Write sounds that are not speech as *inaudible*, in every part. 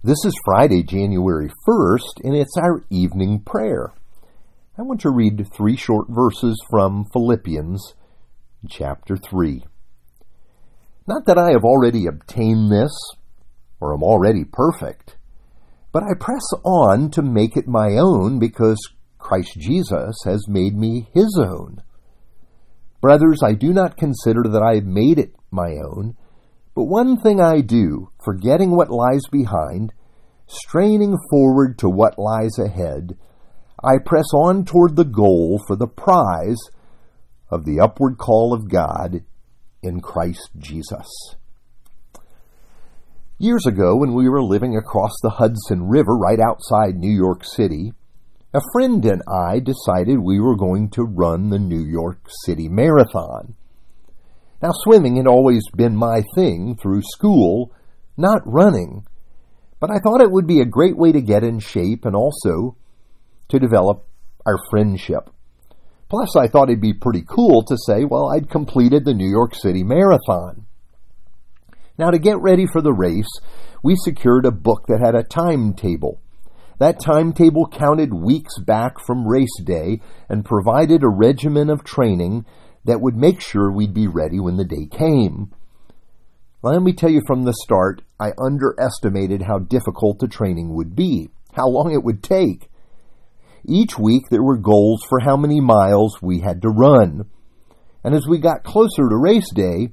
This is Friday, January 1st, and it's our evening prayer. I want to read three short verses from Philippians chapter 3. Not that I have already obtained this, or am already perfect, but I press on to make it my own because Christ Jesus has made me his own. Brothers, I do not consider that I have made it my own but one thing I do, forgetting what lies behind, straining forward to what lies ahead, I press on toward the goal for the prize of the upward call of God in Christ Jesus. Years ago, when we were living across the Hudson River right outside New York City, a friend and I decided we were going to run the New York City Marathon. Now, swimming had always been my thing through school, not running, but I thought it would be a great way to get in shape and also to develop our friendship. Plus, I thought it'd be pretty cool to say, well, I'd completed the New York City Marathon. Now, to get ready for the race, we secured a book that had a timetable. That timetable counted weeks back from race day and provided a regimen of training that would make sure we'd be ready when the day came. Let me tell you from the start, I underestimated how difficult the training would be, how long it would take. Each week there were goals for how many miles we had to run. And as we got closer to race day,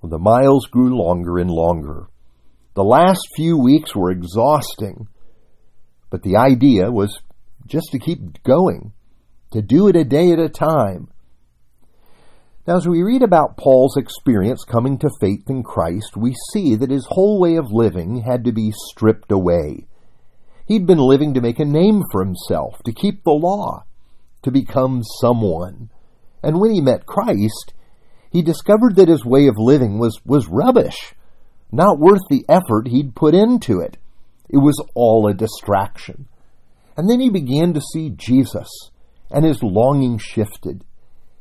well, the miles grew longer and longer. The last few weeks were exhausting, but the idea was just to keep going, to do it a day at a time, now, as we read about Paul's experience coming to faith in Christ, we see that his whole way of living had to be stripped away. He'd been living to make a name for himself, to keep the law, to become someone. And when he met Christ, he discovered that his way of living was, was rubbish, not worth the effort he'd put into it. It was all a distraction. And then he began to see Jesus, and his longing shifted.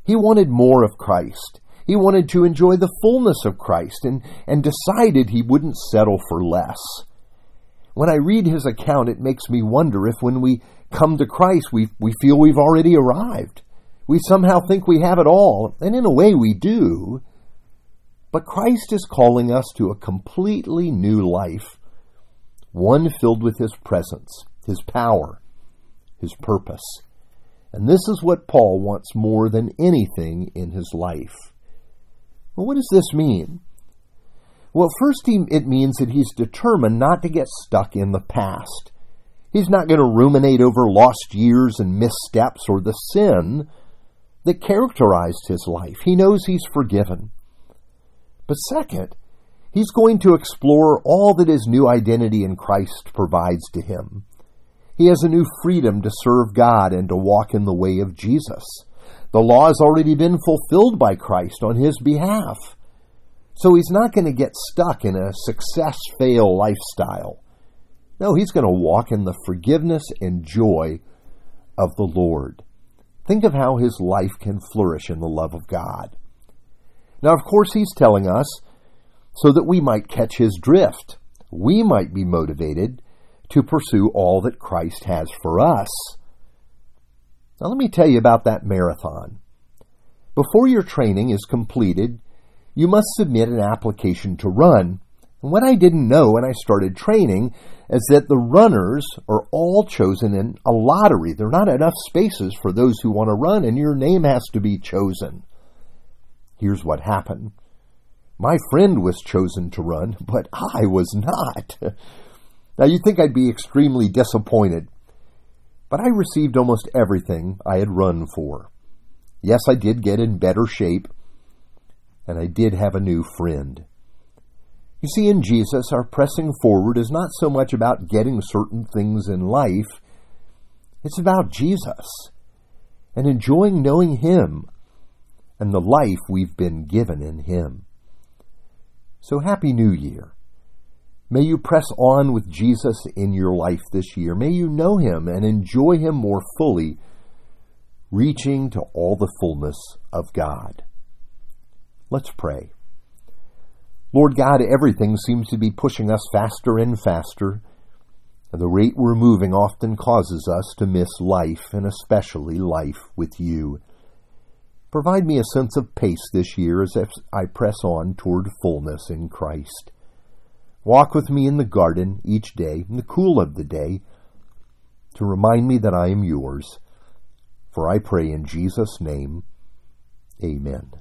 He wanted more of Christ. He wanted to enjoy the fullness of Christ and, and decided he wouldn't settle for less. When I read his account, it makes me wonder if when we come to Christ, we, we feel we've already arrived. We somehow think we have it all, and in a way we do. But Christ is calling us to a completely new life, one filled with His presence, His power, His purpose. And this is what Paul wants more than anything in his life. Well, what does this mean? Well, first, it means that he's determined not to get stuck in the past. He's not going to ruminate over lost years and missteps or the sin that characterized his life. He knows he's forgiven. But second, he's going to explore all that his new identity in Christ provides to him. He has a new freedom to serve God and to walk in the way of Jesus. The law has already been fulfilled by Christ on his behalf. So he's not going to get stuck in a success fail lifestyle. No, he's going to walk in the forgiveness and joy of the Lord. Think of how his life can flourish in the love of God. Now, of course, he's telling us so that we might catch his drift. We might be motivated to pursue all that Christ has for us. Now, let me tell you about that marathon. Before your training is completed, you must submit an application to run. And what I didn't know when I started training is that the runners are all chosen in a lottery. There are not enough spaces for those who want to run, and your name has to be chosen. Here's what happened. My friend was chosen to run, but I was not. *laughs* Now, you'd think I'd be extremely disappointed, but I received almost everything I had run for. Yes, I did get in better shape, and I did have a new friend. You see, in Jesus, our pressing forward is not so much about getting certain things in life, it's about Jesus and enjoying knowing Him and the life we've been given in Him. So, Happy New Year. May you press on with Jesus in your life this year. May you know him and enjoy him more fully, reaching to all the fullness of God. Let's pray. Lord God, everything seems to be pushing us faster and faster. The rate we're moving often causes us to miss life, and especially life with you. Provide me a sense of pace this year as I press on toward fullness in Christ. Walk with me in the garden each day, in the cool of the day, to remind me that I am yours. For I pray in Jesus' name, Amen.